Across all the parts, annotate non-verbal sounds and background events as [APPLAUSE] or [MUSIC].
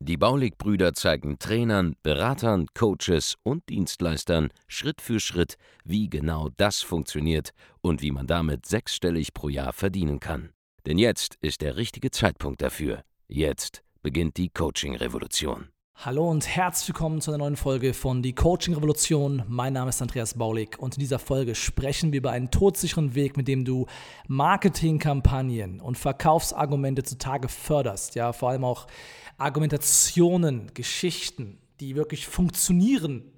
Die Baulig-Brüder zeigen Trainern, Beratern, Coaches und Dienstleistern Schritt für Schritt, wie genau das funktioniert und wie man damit sechsstellig pro Jahr verdienen kann. Denn jetzt ist der richtige Zeitpunkt dafür. Jetzt beginnt die Coaching-Revolution. Hallo und herzlich willkommen zu einer neuen Folge von Die Coaching Revolution. Mein Name ist Andreas Baulig und in dieser Folge sprechen wir über einen todsicheren Weg, mit dem du Marketingkampagnen und Verkaufsargumente zutage förderst. Ja, vor allem auch Argumentationen, Geschichten, die wirklich funktionieren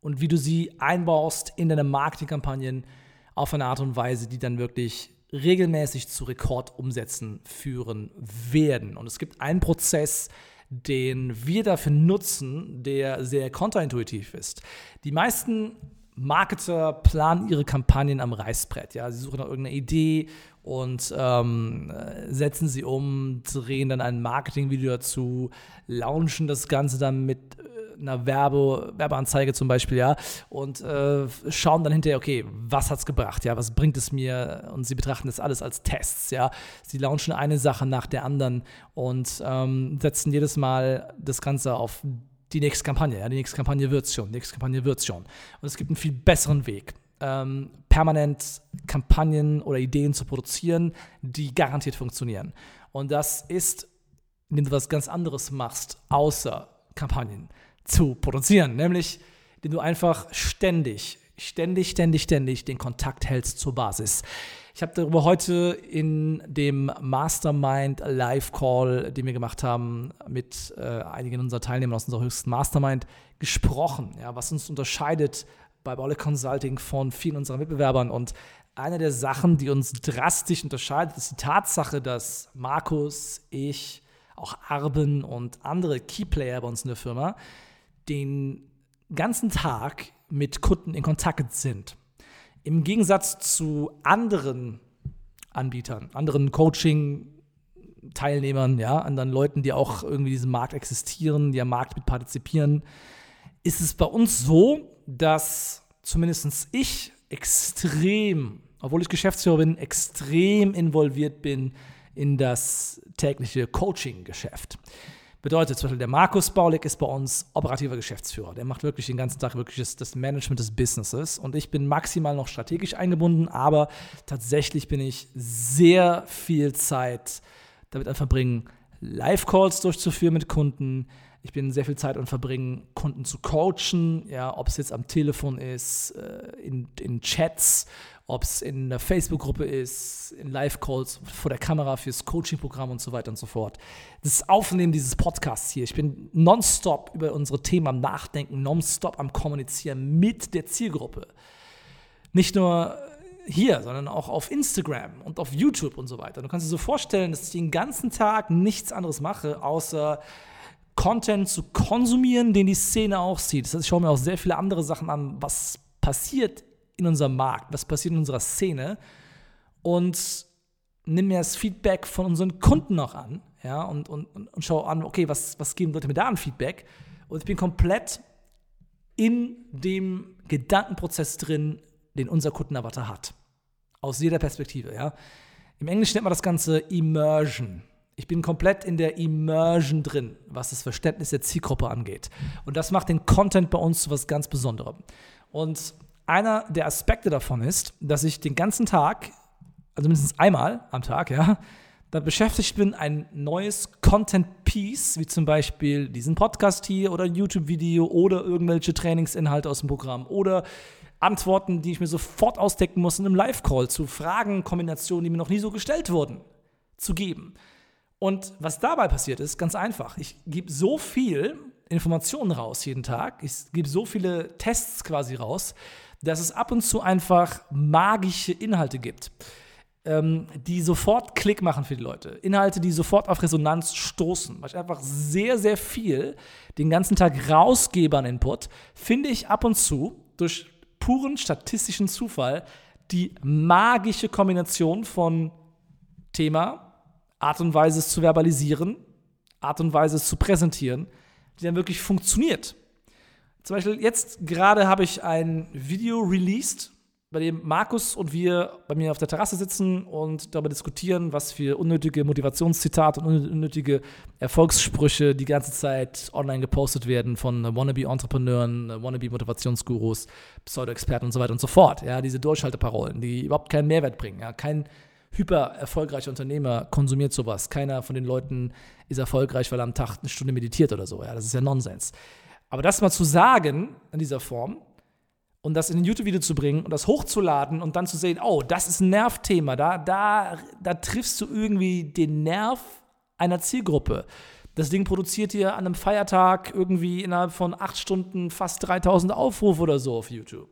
und wie du sie einbaust in deine Marketingkampagnen auf eine Art und Weise, die dann wirklich regelmäßig zu Rekordumsätzen führen werden. Und es gibt einen Prozess, den wir dafür nutzen, der sehr kontraintuitiv ist. Die meisten Marketer planen ihre Kampagnen am Reißbrett. Ja? Sie suchen nach irgendeiner Idee und ähm, setzen sie um, drehen dann ein Marketingvideo dazu, launchen das Ganze dann mit einer Werbe, Werbeanzeige zum Beispiel, ja, und äh, schauen dann hinterher, okay, was hat es gebracht, ja, was bringt es mir? Und sie betrachten das alles als Tests, ja. Sie launchen eine Sache nach der anderen und ähm, setzen jedes Mal das Ganze auf die nächste Kampagne, ja, die nächste Kampagne wird es schon, die nächste Kampagne wird es schon. Und es gibt einen viel besseren Weg. Ähm, permanent Kampagnen oder Ideen zu produzieren, die garantiert funktionieren. Und das ist, indem du was ganz anderes machst, außer Kampagnen zu produzieren, nämlich indem du einfach ständig, ständig, ständig, ständig den Kontakt hältst zur Basis. Ich habe darüber heute in dem Mastermind Live Call, den wir gemacht haben, mit äh, einigen unserer Teilnehmer aus unserer höchsten Mastermind gesprochen, ja, was uns unterscheidet bei Baule Consulting von vielen unserer Mitbewerbern. Und eine der Sachen, die uns drastisch unterscheidet, ist die Tatsache, dass Markus, ich, auch Arben und andere Keyplayer bei uns in der Firma den ganzen Tag mit Kunden in Kontakt sind. Im Gegensatz zu anderen Anbietern, anderen Coaching-Teilnehmern, ja, anderen Leuten, die auch irgendwie diesen Markt existieren, die am Markt mit partizipieren, ist es bei uns so, dass zumindest ich extrem, obwohl ich Geschäftsführer bin, extrem involviert bin in das tägliche Coaching-Geschäft. Bedeutet zum Beispiel, der Markus Baulig ist bei uns operativer Geschäftsführer. Der macht wirklich den ganzen Tag wirklich das, das, Management des Businesses. Und ich bin maximal noch strategisch eingebunden, aber tatsächlich bin ich sehr viel Zeit damit verbringen, Live-Calls durchzuführen mit Kunden. Ich bin sehr viel Zeit an verbringen, Kunden zu coachen, ja, ob es jetzt am Telefon ist, äh, in, in Chats ob es in der Facebook-Gruppe ist, in Live-Calls, vor der Kamera fürs Coaching-Programm und so weiter und so fort. Das Aufnehmen dieses Podcasts hier. Ich bin nonstop über unsere Themen am Nachdenken, nonstop am Kommunizieren mit der Zielgruppe. Nicht nur hier, sondern auch auf Instagram und auf YouTube und so weiter. Du kannst dir so vorstellen, dass ich den ganzen Tag nichts anderes mache, außer Content zu konsumieren, den die Szene auch sieht. Das heißt, ich schaue mir auch sehr viele andere Sachen an, was passiert in unserem Markt, was passiert in unserer Szene und nimm mir das Feedback von unseren Kunden auch an, ja, und, und, und schau an, okay, was, was geben Leute mir da an Feedback? Und ich bin komplett in dem Gedankenprozess drin, den unser Kundenavatar hat. Aus jeder Perspektive, ja. Im Englischen nennt man das Ganze Immersion. Ich bin komplett in der Immersion drin, was das Verständnis der Zielgruppe angeht. Und das macht den Content bei uns zu was ganz Besonderem. Und einer der Aspekte davon ist, dass ich den ganzen Tag, also mindestens einmal am Tag, ja, da beschäftigt bin, ein neues Content-Piece, wie zum Beispiel diesen Podcast hier oder ein YouTube-Video oder irgendwelche Trainingsinhalte aus dem Programm oder Antworten, die ich mir sofort ausdecken muss in einem Live-Call zu Fragenkombinationen, die mir noch nie so gestellt wurden, zu geben. Und was dabei passiert ist, ganz einfach. Ich gebe so viel Informationen raus jeden Tag, ich gebe so viele Tests quasi raus, dass es ab und zu einfach magische Inhalte gibt, ähm, die sofort Klick machen für die Leute. Inhalte, die sofort auf Resonanz stoßen. Weil ich einfach sehr, sehr viel den ganzen Tag rausgebe an Input, finde ich ab und zu durch puren statistischen Zufall die magische Kombination von Thema, Art und Weise es zu verbalisieren, Art und Weise es zu präsentieren, die dann wirklich funktioniert. Zum Beispiel jetzt gerade habe ich ein Video released, bei dem Markus und wir bei mir auf der Terrasse sitzen und darüber diskutieren, was für unnötige Motivationszitate und unnötige Erfolgssprüche die ganze Zeit online gepostet werden von Wannabe-Entrepreneuren, Wannabe-Motivationsgurus, Pseudo-Experten und so weiter und so fort. Ja, diese Durchhalteparolen, die überhaupt keinen Mehrwert bringen. Ja, kein hyper erfolgreicher Unternehmer konsumiert sowas. Keiner von den Leuten ist erfolgreich, weil er am Tag eine Stunde meditiert oder so. Ja, das ist ja Nonsens. Aber das mal zu sagen in dieser Form, und das in ein YouTube-Video zu bringen und das hochzuladen und dann zu sehen, oh, das ist ein Nervthema, da, da, da triffst du irgendwie den Nerv einer Zielgruppe. Das Ding produziert dir an einem Feiertag irgendwie innerhalb von acht Stunden fast 3000 Aufrufe oder so auf YouTube.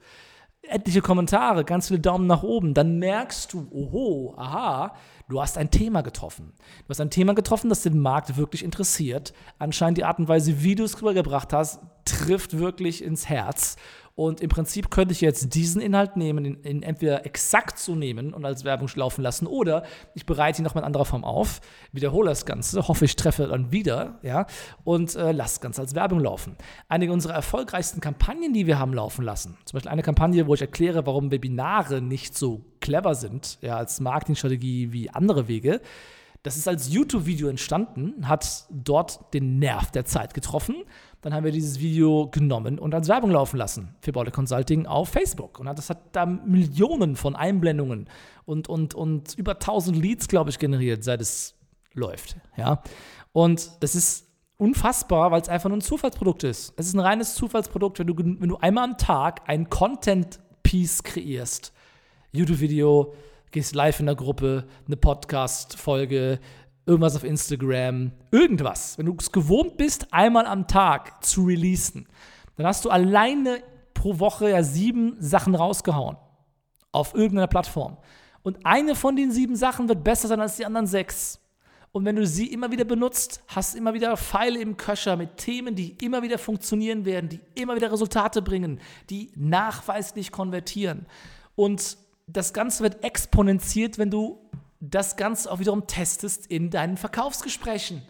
Etliche Kommentare, ganz viele Daumen nach oben. Dann merkst du, oho, aha, du hast ein Thema getroffen. Du hast ein Thema getroffen, das den Markt wirklich interessiert. Anscheinend die Art und Weise, wie du es rübergebracht hast, trifft wirklich ins Herz. Und im Prinzip könnte ich jetzt diesen Inhalt nehmen, ihn, ihn entweder exakt so nehmen und als Werbung laufen lassen, oder ich bereite ihn nochmal in anderer Form auf, wiederhole das Ganze, hoffe, ich treffe dann wieder, ja, und äh, lasse das Ganze als Werbung laufen. Einige unserer erfolgreichsten Kampagnen, die wir haben laufen lassen, zum Beispiel eine Kampagne, wo ich erkläre, warum Webinare nicht so clever sind, ja, als Marketingstrategie wie andere Wege, das ist als YouTube-Video entstanden, hat dort den Nerv der Zeit getroffen dann haben wir dieses Video genommen und als Werbung laufen lassen für Baule Consulting auf Facebook. Und das hat da Millionen von Einblendungen und, und, und über 1000 Leads, glaube ich, generiert, seit es läuft. Ja? Und das ist unfassbar, weil es einfach nur ein Zufallsprodukt ist. Es ist ein reines Zufallsprodukt, wenn du, wenn du einmal am Tag ein Content-Piece kreierst. YouTube-Video, gehst live in der Gruppe, eine Podcast-Folge, irgendwas auf Instagram, irgendwas. Wenn du es gewohnt bist, einmal am Tag zu releasen, dann hast du alleine pro Woche ja sieben Sachen rausgehauen. Auf irgendeiner Plattform. Und eine von den sieben Sachen wird besser sein als die anderen sechs. Und wenn du sie immer wieder benutzt, hast du immer wieder Pfeile im Köcher mit Themen, die immer wieder funktionieren werden, die immer wieder Resultate bringen, die nachweislich konvertieren. Und das Ganze wird exponentiert, wenn du das Ganze auch wiederum testest in deinen Verkaufsgesprächen.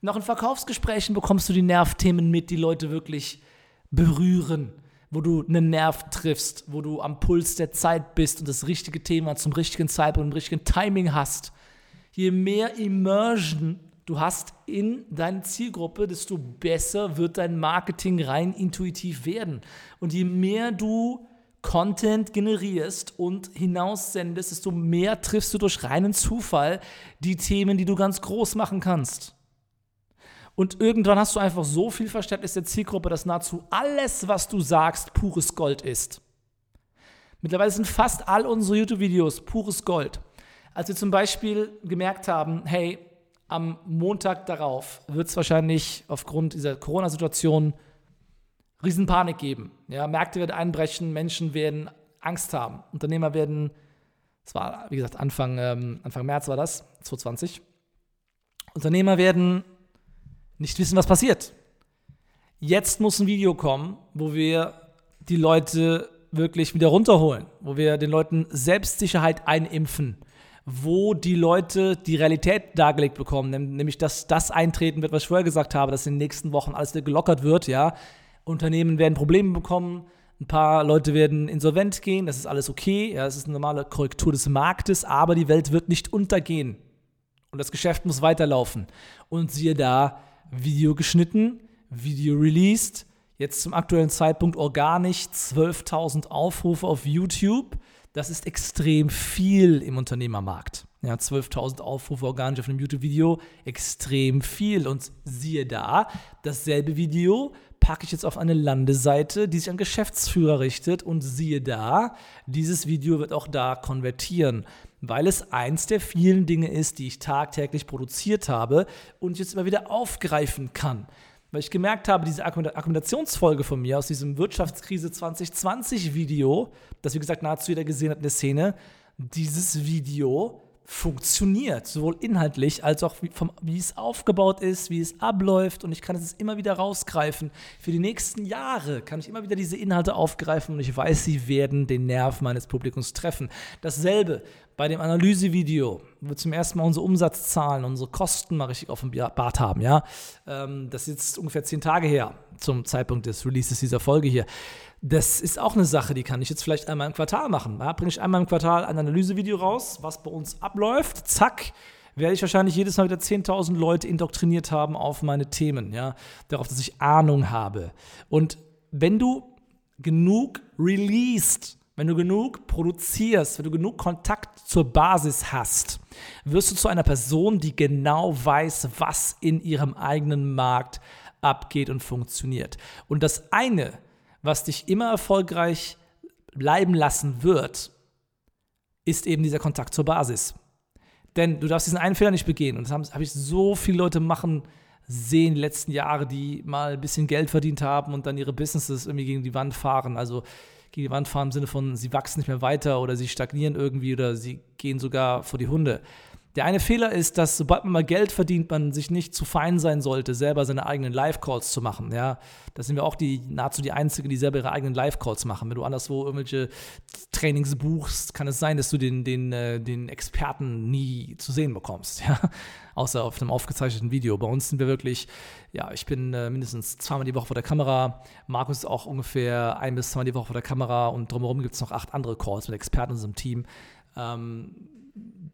Noch in Verkaufsgesprächen bekommst du die Nervthemen mit, die Leute wirklich berühren, wo du einen Nerv triffst, wo du am Puls der Zeit bist und das richtige Thema zum richtigen Zeitpunkt und richtigen Timing hast. Je mehr Immersion du hast in deine Zielgruppe, desto besser wird dein Marketing rein intuitiv werden. Und je mehr du Content generierst und hinaussendest, desto mehr triffst du durch reinen Zufall die Themen, die du ganz groß machen kannst. Und irgendwann hast du einfach so viel Verständnis der Zielgruppe, dass nahezu alles, was du sagst, pures Gold ist. Mittlerweile sind fast all unsere YouTube-Videos pures Gold. Als wir zum Beispiel gemerkt haben, hey, am Montag darauf wird es wahrscheinlich aufgrund dieser Corona-Situation Riesenpanik geben. Ja, Märkte werden einbrechen, Menschen werden Angst haben. Unternehmer werden, das war, wie gesagt, Anfang, ähm, Anfang März war das, 2020. Unternehmer werden nicht wissen, was passiert. Jetzt muss ein Video kommen, wo wir die Leute wirklich wieder runterholen, wo wir den Leuten Selbstsicherheit einimpfen, wo die Leute die Realität dargelegt bekommen, nämlich dass das eintreten wird, was ich vorher gesagt habe, dass in den nächsten Wochen alles wieder gelockert wird, ja, Unternehmen werden Probleme bekommen, ein paar Leute werden insolvent gehen, das ist alles okay, ja, das ist eine normale Korrektur des Marktes, aber die Welt wird nicht untergehen. Und das Geschäft muss weiterlaufen. Und siehe da, Video geschnitten, Video released, jetzt zum aktuellen Zeitpunkt organisch 12.000 Aufrufe auf YouTube. Das ist extrem viel im Unternehmermarkt. Ja, 12.000 Aufrufe organisch auf einem YouTube-Video, extrem viel. Und siehe da, dasselbe Video packe ich jetzt auf eine Landeseite, die sich an Geschäftsführer richtet und siehe da, dieses Video wird auch da konvertieren, weil es eins der vielen Dinge ist, die ich tagtäglich produziert habe und jetzt immer wieder aufgreifen kann. Weil ich gemerkt habe, diese Akkumulationsfolge von mir aus diesem Wirtschaftskrise 2020 Video, das wie gesagt nahezu jeder gesehen hat in der Szene, dieses Video funktioniert, sowohl inhaltlich als auch wie, vom, wie es aufgebaut ist, wie es abläuft und ich kann es immer wieder rausgreifen. Für die nächsten Jahre kann ich immer wieder diese Inhalte aufgreifen und ich weiß, sie werden den Nerv meines Publikums treffen. Dasselbe bei dem Analysevideo, wo wir zum ersten Mal unsere Umsatzzahlen, unsere Kosten mal richtig auf dem Bart haben, ja. Ähm, das ist jetzt ungefähr zehn Tage her zum Zeitpunkt des Releases dieser Folge hier. Das ist auch eine Sache, die kann ich jetzt vielleicht einmal im Quartal machen. Da bringe ich einmal im Quartal ein Analysevideo raus, was bei uns abläuft. Zack, werde ich wahrscheinlich jedes Mal wieder 10.000 Leute indoktriniert haben auf meine Themen, ja, darauf, dass ich Ahnung habe. Und wenn du genug released, wenn du genug produzierst, wenn du genug Kontakt zur Basis hast, wirst du zu einer Person, die genau weiß, was in ihrem eigenen Markt abgeht und funktioniert. Und das eine, was dich immer erfolgreich bleiben lassen wird, ist eben dieser Kontakt zur Basis. Denn du darfst diesen einen Fehler nicht begehen. Und das habe hab ich so viele Leute machen sehen die letzten Jahre, die mal ein bisschen Geld verdient haben und dann ihre Businesses irgendwie gegen die Wand fahren. Also gegen die Wand fahren im Sinne von, sie wachsen nicht mehr weiter oder sie stagnieren irgendwie oder sie gehen sogar vor die Hunde. Der eine Fehler ist, dass sobald man mal Geld verdient, man sich nicht zu fein sein sollte, selber seine eigenen Live-Calls zu machen. Ja, da sind wir auch die, nahezu die Einzigen, die selber ihre eigenen Live-Calls machen. Wenn du anderswo irgendwelche Trainings buchst, kann es sein, dass du den, den, äh, den Experten nie zu sehen bekommst. Ja, [LAUGHS] außer auf einem aufgezeichneten Video. Bei uns sind wir wirklich, ja, ich bin äh, mindestens zweimal die Woche vor der Kamera. Markus ist auch ungefähr ein bis zweimal die Woche vor der Kamera und drumherum gibt es noch acht andere Calls mit Experten in unserem Team. Ähm,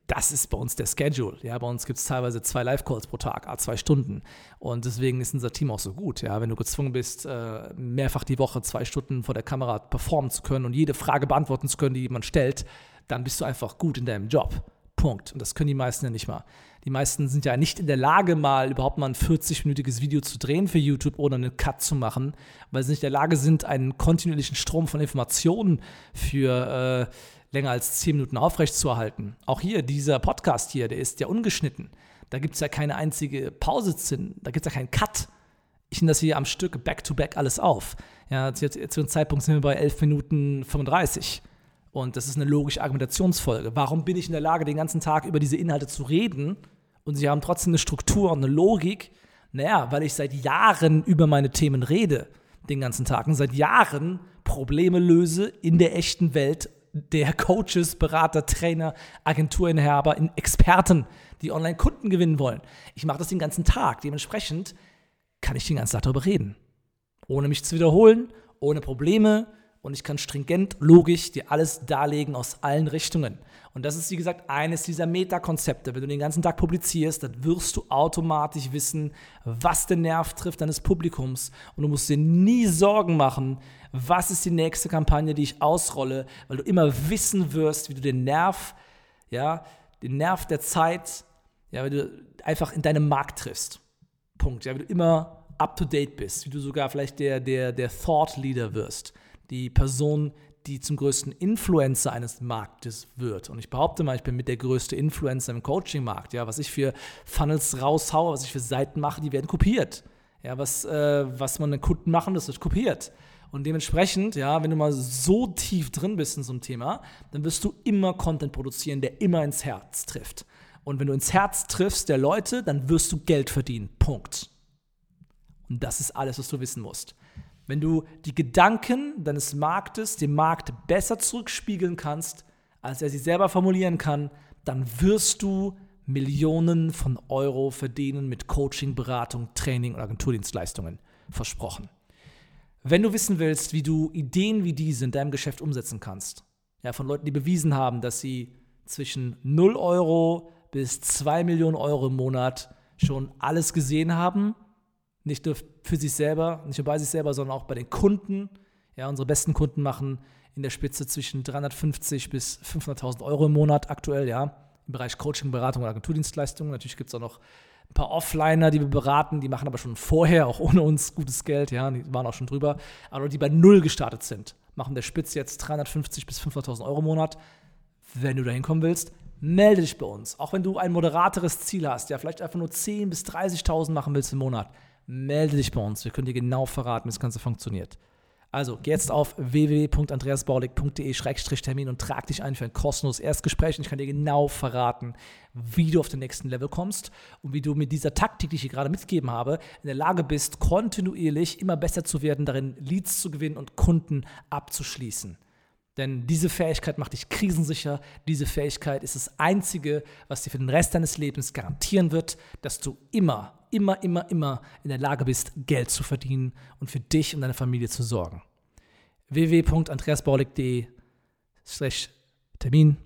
das ist bei uns der Schedule. Ja, bei uns gibt es teilweise zwei Live-Calls pro Tag, zwei Stunden. Und deswegen ist unser Team auch so gut. Ja, wenn du gezwungen bist, äh, mehrfach die Woche zwei Stunden vor der Kamera performen zu können und jede Frage beantworten zu können, die jemand stellt, dann bist du einfach gut in deinem Job. Punkt. Und das können die meisten ja nicht mal. Die meisten sind ja nicht in der Lage, mal überhaupt mal ein 40-minütiges Video zu drehen für YouTube oder einen Cut zu machen, weil sie nicht in der Lage sind, einen kontinuierlichen Strom von Informationen für äh, länger als 10 Minuten aufrechtzuerhalten. Auch hier, dieser Podcast hier, der ist ja ungeschnitten. Da gibt es ja keine einzige Pause, da gibt es ja keinen Cut. Ich nehme das hier am Stück back-to-back -back alles auf. Ja, zu, zu dem Zeitpunkt sind wir bei 11 Minuten 35. Und das ist eine logische Argumentationsfolge. Warum bin ich in der Lage, den ganzen Tag über diese Inhalte zu reden und sie haben trotzdem eine Struktur und eine Logik? Naja, weil ich seit Jahren über meine Themen rede, den ganzen Tag, und seit Jahren Probleme löse in der echten Welt der Coaches, Berater, Trainer, Agenturinhaber, Experten, die Online-Kunden gewinnen wollen. Ich mache das den ganzen Tag. Dementsprechend kann ich den ganzen Tag darüber reden. Ohne mich zu wiederholen, ohne Probleme, und ich kann stringent, logisch dir alles darlegen aus allen Richtungen. Und das ist, wie gesagt, eines dieser Metakonzepte. Wenn du den ganzen Tag publizierst, dann wirst du automatisch wissen, was den Nerv trifft deines Publikums. Und du musst dir nie Sorgen machen, was ist die nächste Kampagne, die ich ausrolle, weil du immer wissen wirst, wie du den Nerv, ja, den Nerv der Zeit, ja, wie du einfach in deinem Markt triffst. Punkt. Ja, wie du immer up to date bist, wie du sogar vielleicht der, der, der Thought Leader wirst die Person, die zum größten Influencer eines Marktes wird. Und ich behaupte mal, ich bin mit der größte Influencer im Coaching-Markt. Ja, was ich für Funnels raushaue, was ich für Seiten mache, die werden kopiert. Ja, was, äh, was man den Kunden machen, das wird kopiert. Und dementsprechend, ja, wenn du mal so tief drin bist in so einem Thema, dann wirst du immer Content produzieren, der immer ins Herz trifft. Und wenn du ins Herz triffst der Leute, dann wirst du Geld verdienen. Punkt. Und das ist alles, was du wissen musst. Wenn du die Gedanken deines Marktes dem Markt besser zurückspiegeln kannst, als er sie selber formulieren kann, dann wirst du Millionen von Euro verdienen mit Coaching, Beratung, Training und Agenturdienstleistungen. Versprochen. Wenn du wissen willst, wie du Ideen wie diese in deinem Geschäft umsetzen kannst, ja, von Leuten, die bewiesen haben, dass sie zwischen 0 Euro bis 2 Millionen Euro im Monat schon alles gesehen haben nicht nur für sich selber, nicht nur bei sich selber, sondern auch bei den Kunden. Ja, unsere besten Kunden machen in der Spitze zwischen 350 bis 500.000 Euro im Monat aktuell, ja, im Bereich Coaching, Beratung und Agenturdienstleistungen. Natürlich gibt es auch noch ein paar Offliner, die wir beraten, die machen aber schon vorher, auch ohne uns, gutes Geld, ja, die waren auch schon drüber, aber die bei Null gestartet sind, machen der Spitze jetzt 350 bis 500.000 Euro im Monat. Wenn du da hinkommen willst, melde dich bei uns. Auch wenn du ein moderateres Ziel hast, ja, vielleicht einfach nur 10.000 bis 30.000 machen willst im Monat, melde dich bei uns. Wir können dir genau verraten, wie das Ganze funktioniert. Also geh jetzt auf www.andreasbaulig.de-termin und trag dich ein für ein kostenloses Erstgespräch. Und ich kann dir genau verraten, wie du auf den nächsten Level kommst und wie du mit dieser Taktik, die ich hier gerade mitgegeben habe, in der Lage bist, kontinuierlich immer besser zu werden, darin Leads zu gewinnen und Kunden abzuschließen. Denn diese Fähigkeit macht dich krisensicher. Diese Fähigkeit ist das Einzige, was dir für den Rest deines Lebens garantieren wird, dass du immer immer, immer, immer in der Lage bist, Geld zu verdienen und für dich und deine Familie zu sorgen. www.andreasbaulig.de Termin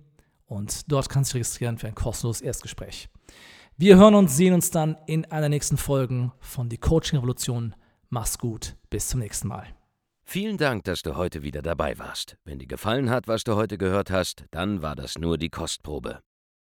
und dort kannst du dich registrieren für ein kostenloses Erstgespräch. Wir hören und sehen uns dann in einer nächsten Folge von Die Coaching Revolution. Mach's gut, bis zum nächsten Mal. Vielen Dank, dass du heute wieder dabei warst. Wenn dir gefallen hat, was du heute gehört hast, dann war das nur die Kostprobe.